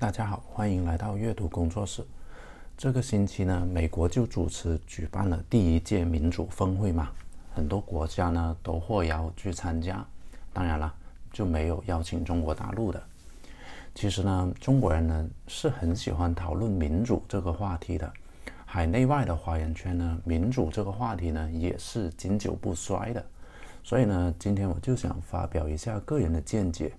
大家好，欢迎来到阅读工作室。这个星期呢，美国就主持举办了第一届民主峰会嘛，很多国家呢都获邀去参加。当然了，就没有邀请中国大陆的。其实呢，中国人呢是很喜欢讨论民主这个话题的。海内外的华人圈呢，民主这个话题呢也是经久不衰的。所以呢，今天我就想发表一下个人的见解。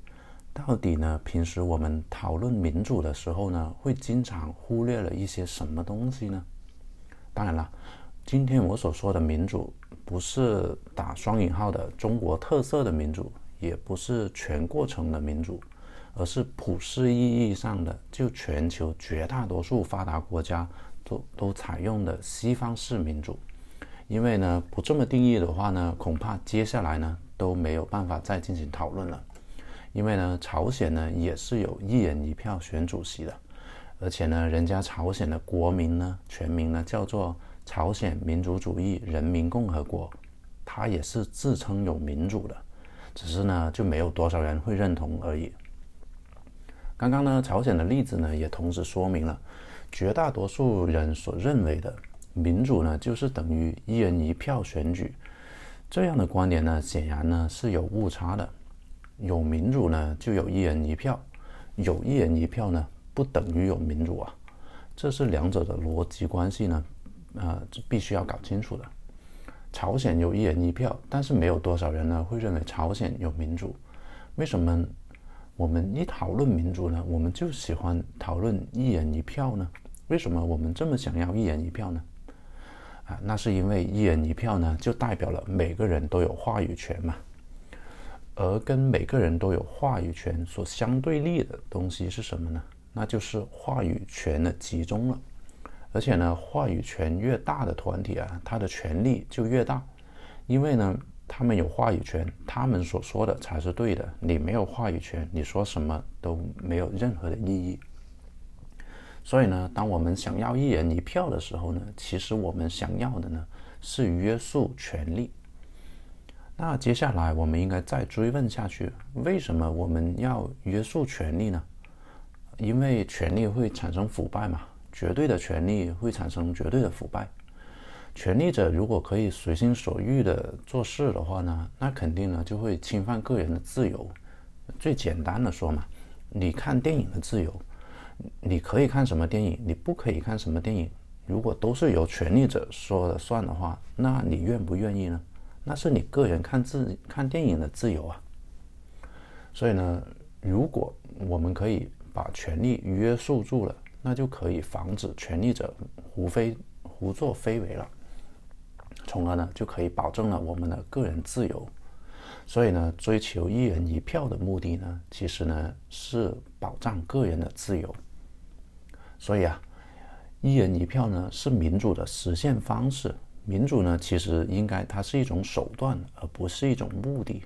到底呢，平时我们讨论民主的时候呢，会经常忽略了一些什么东西呢？当然了，今天我所说的民主，不是打双引号的中国特色的民主，也不是全过程的民主，而是普世意义上的，就全球绝大多数发达国家都都采用的西方式民主。因为呢，不这么定义的话呢，恐怕接下来呢都没有办法再进行讨论了。因为呢，朝鲜呢也是有一人一票选主席的，而且呢，人家朝鲜的国名呢全名呢叫做朝鲜民主主义人民共和国，它也是自称有民主的，只是呢就没有多少人会认同而已。刚刚呢，朝鲜的例子呢也同时说明了，绝大多数人所认为的民主呢就是等于一人一票选举，这样的观点呢显然呢是有误差的。有民主呢，就有一人一票；有一人一票呢，不等于有民主啊。这是两者的逻辑关系呢，啊呃，必须要搞清楚的。朝鲜有一人一票，但是没有多少人呢会认为朝鲜有民主。为什么我们一讨论民主呢，我们就喜欢讨论一人一票呢？为什么我们这么想要一人一票呢？啊，那是因为一人一票呢，就代表了每个人都有话语权嘛。而跟每个人都有话语权所相对立的东西是什么呢？那就是话语权的集中了。而且呢，话语权越大的团体啊，它的权力就越大，因为呢，他们有话语权，他们所说的才是对的。你没有话语权，你说什么都没有任何的意义。所以呢，当我们想要一人一票的时候呢，其实我们想要的呢是约束权力。那接下来我们应该再追问下去：为什么我们要约束权力呢？因为权力会产生腐败嘛，绝对的权力会产生绝对的腐败。权力者如果可以随心所欲的做事的话呢，那肯定呢就会侵犯个人的自由。最简单的说嘛，你看电影的自由，你可以看什么电影，你不可以看什么电影，如果都是由权力者说了算的话，那你愿不愿意呢？那是你个人看自看电影的自由啊，所以呢，如果我们可以把权力约束住了，那就可以防止权力者胡非胡作非为了，从而呢就可以保证了我们的个人自由。所以呢，追求一人一票的目的呢，其实呢是保障个人的自由。所以啊，一人一票呢是民主的实现方式。民主呢，其实应该它是一种手段，而不是一种目的。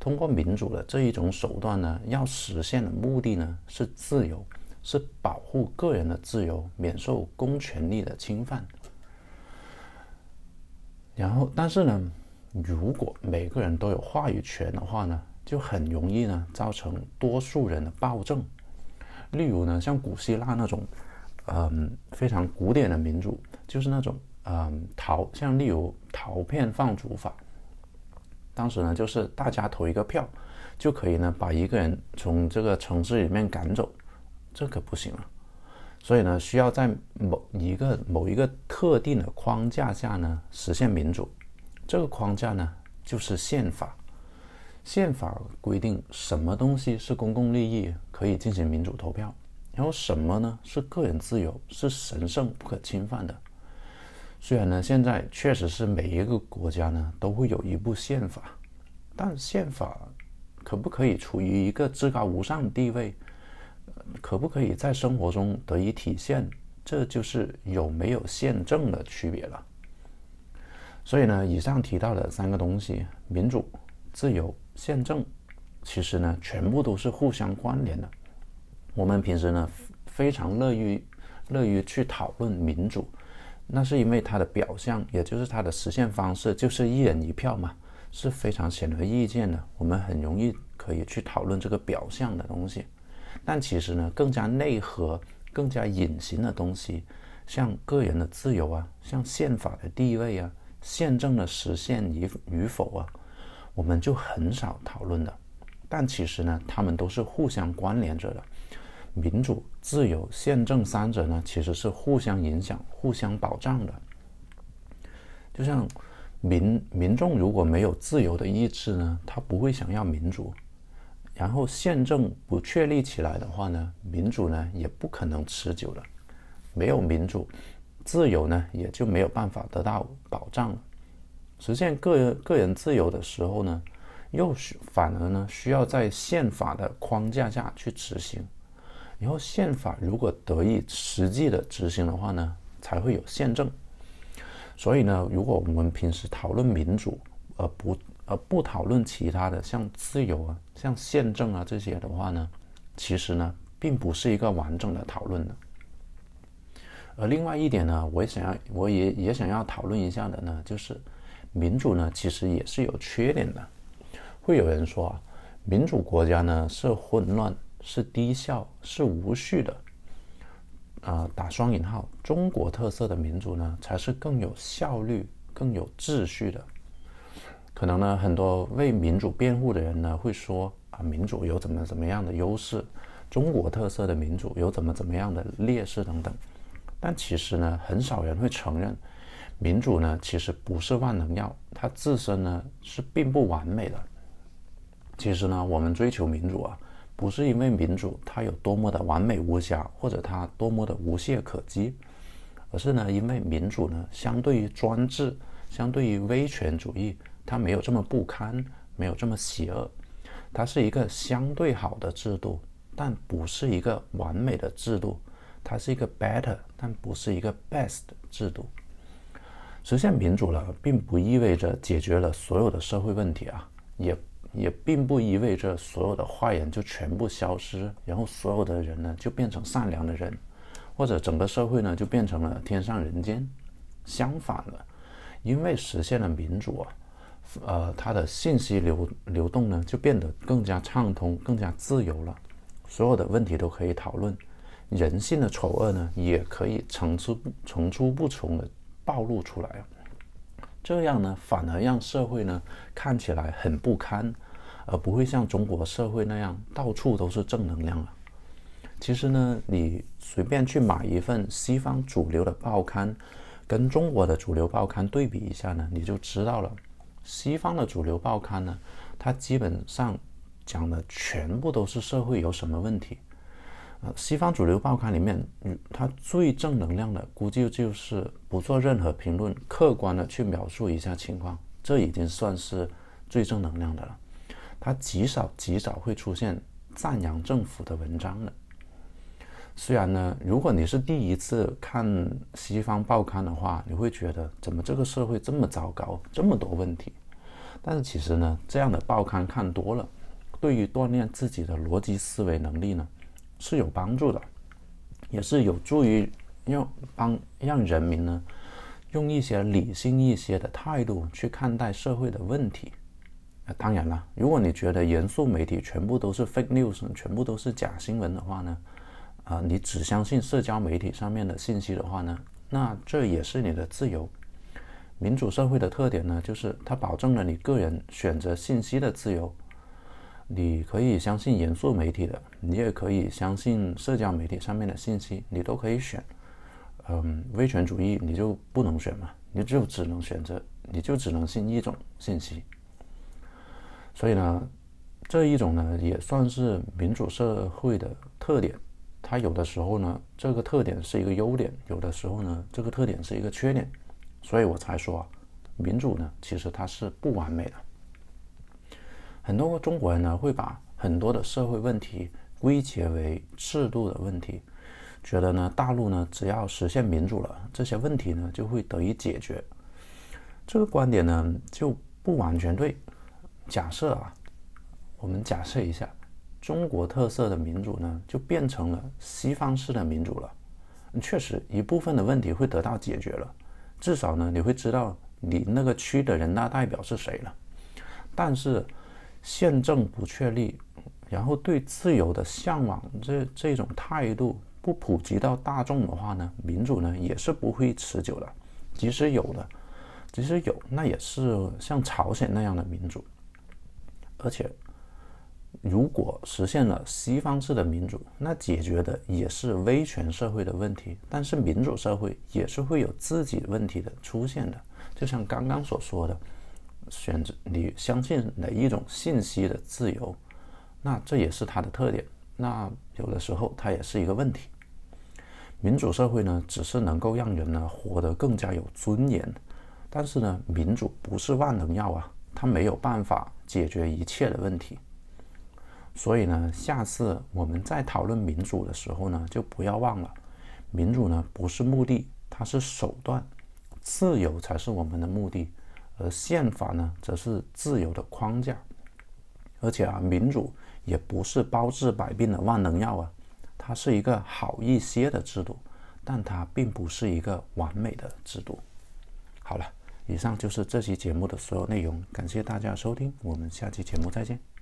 通过民主的这一种手段呢，要实现的目的呢是自由，是保护个人的自由，免受公权力的侵犯。然后，但是呢，如果每个人都有话语权的话呢，就很容易呢造成多数人的暴政。例如呢，像古希腊那种，嗯，非常古典的民主，就是那种。嗯，陶像例如陶片放逐法，当时呢就是大家投一个票，就可以呢把一个人从这个城市里面赶走，这可不行了。所以呢，需要在某一个某一个特定的框架下呢实现民主。这个框架呢就是宪法。宪法规定什么东西是公共利益，可以进行民主投票，然后什么呢是个人自由，是神圣不可侵犯的。虽然呢，现在确实是每一个国家呢都会有一部宪法，但宪法可不可以处于一个至高无上地位，可不可以在生活中得以体现，这就是有没有宪政的区别了。所以呢，以上提到的三个东西——民主、自由、宪政，其实呢，全部都是互相关联的。我们平时呢，非常乐于乐于去讨论民主。那是因为它的表象，也就是它的实现方式，就是一人一票嘛，是非常显而易见的。我们很容易可以去讨论这个表象的东西。但其实呢，更加内核、更加隐形的东西，像个人的自由啊，像宪法的地位啊，宪政的实现与与否啊，我们就很少讨论的。但其实呢，他们都是互相关联着的。民主、自由、宪政三者呢，其实是互相影响、互相保障的。就像民民众如果没有自由的意志呢，他不会想要民主。然后宪政不确立起来的话呢，民主呢也不可能持久的。没有民主，自由呢也就没有办法得到保障了。实现个人个人自由的时候呢，又需反而呢需要在宪法的框架下去执行。然后宪法如果得以实际的执行的话呢，才会有宪政。所以呢，如果我们平时讨论民主，而不而不讨论其他的，像自由啊、像宪政啊这些的话呢，其实呢，并不是一个完整的讨论的。而另外一点呢，我也想要，我也也想要讨论一下的呢，就是民主呢，其实也是有缺点的。会有人说啊，民主国家呢是混乱。是低效，是无序的，啊，打双引号，中国特色的民主呢，才是更有效率、更有秩序的。可能呢，很多为民主辩护的人呢，会说啊，民主有怎么怎么样的优势，中国特色的民主有怎么怎么样的劣势等等。但其实呢，很少人会承认，民主呢，其实不是万能药，它自身呢是并不完美的。其实呢，我们追求民主啊。不是因为民主它有多么的完美无瑕，或者它多么的无懈可击，而是呢，因为民主呢，相对于专制，相对于威权主义，它没有这么不堪，没有这么邪恶，它是一个相对好的制度，但不是一个完美的制度，它是一个 better，但不是一个 best 制度。实现民主了，并不意味着解决了所有的社会问题啊，也。也并不意味着所有的坏人就全部消失，然后所有的人呢就变成善良的人，或者整个社会呢就变成了天上人间。相反的，因为实现了民主啊，呃，它的信息流流动呢就变得更加畅通、更加自由了。所有的问题都可以讨论，人性的丑恶呢也可以层出不层出不穷的暴露出来。这样呢，反而让社会呢看起来很不堪。而不会像中国社会那样到处都是正能量了。其实呢，你随便去买一份西方主流的报刊，跟中国的主流报刊对比一下呢，你就知道了。西方的主流报刊呢，它基本上讲的全部都是社会有什么问题。呃，西方主流报刊里面，它最正能量的，估计就是不做任何评论，客观的去描述一下情况，这已经算是最正能量的了。它极少极少会出现赞扬政府的文章的。虽然呢，如果你是第一次看西方报刊的话，你会觉得怎么这个社会这么糟糕，这么多问题。但是其实呢，这样的报刊看多了，对于锻炼自己的逻辑思维能力呢是有帮助的，也是有助于让帮让人民呢用一些理性一些的态度去看待社会的问题。当然了，如果你觉得严肃媒体全部都是 fake news，全部都是假新闻的话呢，啊，你只相信社交媒体上面的信息的话呢，那这也是你的自由。民主社会的特点呢，就是它保证了你个人选择信息的自由。你可以相信严肃媒体的，你也可以相信社交媒体上面的信息，你都可以选。嗯，威权主义你就不能选嘛，你就只能选择，你就只能信一种信息。所以呢，这一种呢也算是民主社会的特点。它有的时候呢，这个特点是一个优点；有的时候呢，这个特点是一个缺点。所以我才说啊，民主呢其实它是不完美的。很多中国人呢会把很多的社会问题归结为制度的问题，觉得呢大陆呢只要实现民主了，这些问题呢就会得以解决。这个观点呢就不完全对。假设啊，我们假设一下，中国特色的民主呢，就变成了西方式的民主了。确实，一部分的问题会得到解决了，至少呢，你会知道你那个区的人大代表是谁了。但是，宪政不确立，然后对自由的向往这这种态度不普及到大众的话呢，民主呢也是不会持久的。即使有的，即使有，那也是像朝鲜那样的民主。而且，如果实现了西方式的民主，那解决的也是威权社会的问题。但是民主社会也是会有自己问题的出现的。就像刚刚所说的，选择你相信哪一种信息的自由。那这也是它的特点。那有的时候它也是一个问题。民主社会呢，只是能够让人呢活得更加有尊严。但是呢，民主不是万能药啊，它没有办法解决一切的问题。所以呢，下次我们在讨论民主的时候呢，就不要忘了，民主呢不是目的，它是手段，自由才是我们的目的，而宪法呢则是自由的框架。而且啊，民主。也不是包治百病的万能药啊，它是一个好一些的制度，但它并不是一个完美的制度。好了，以上就是这期节目的所有内容，感谢大家收听，我们下期节目再见。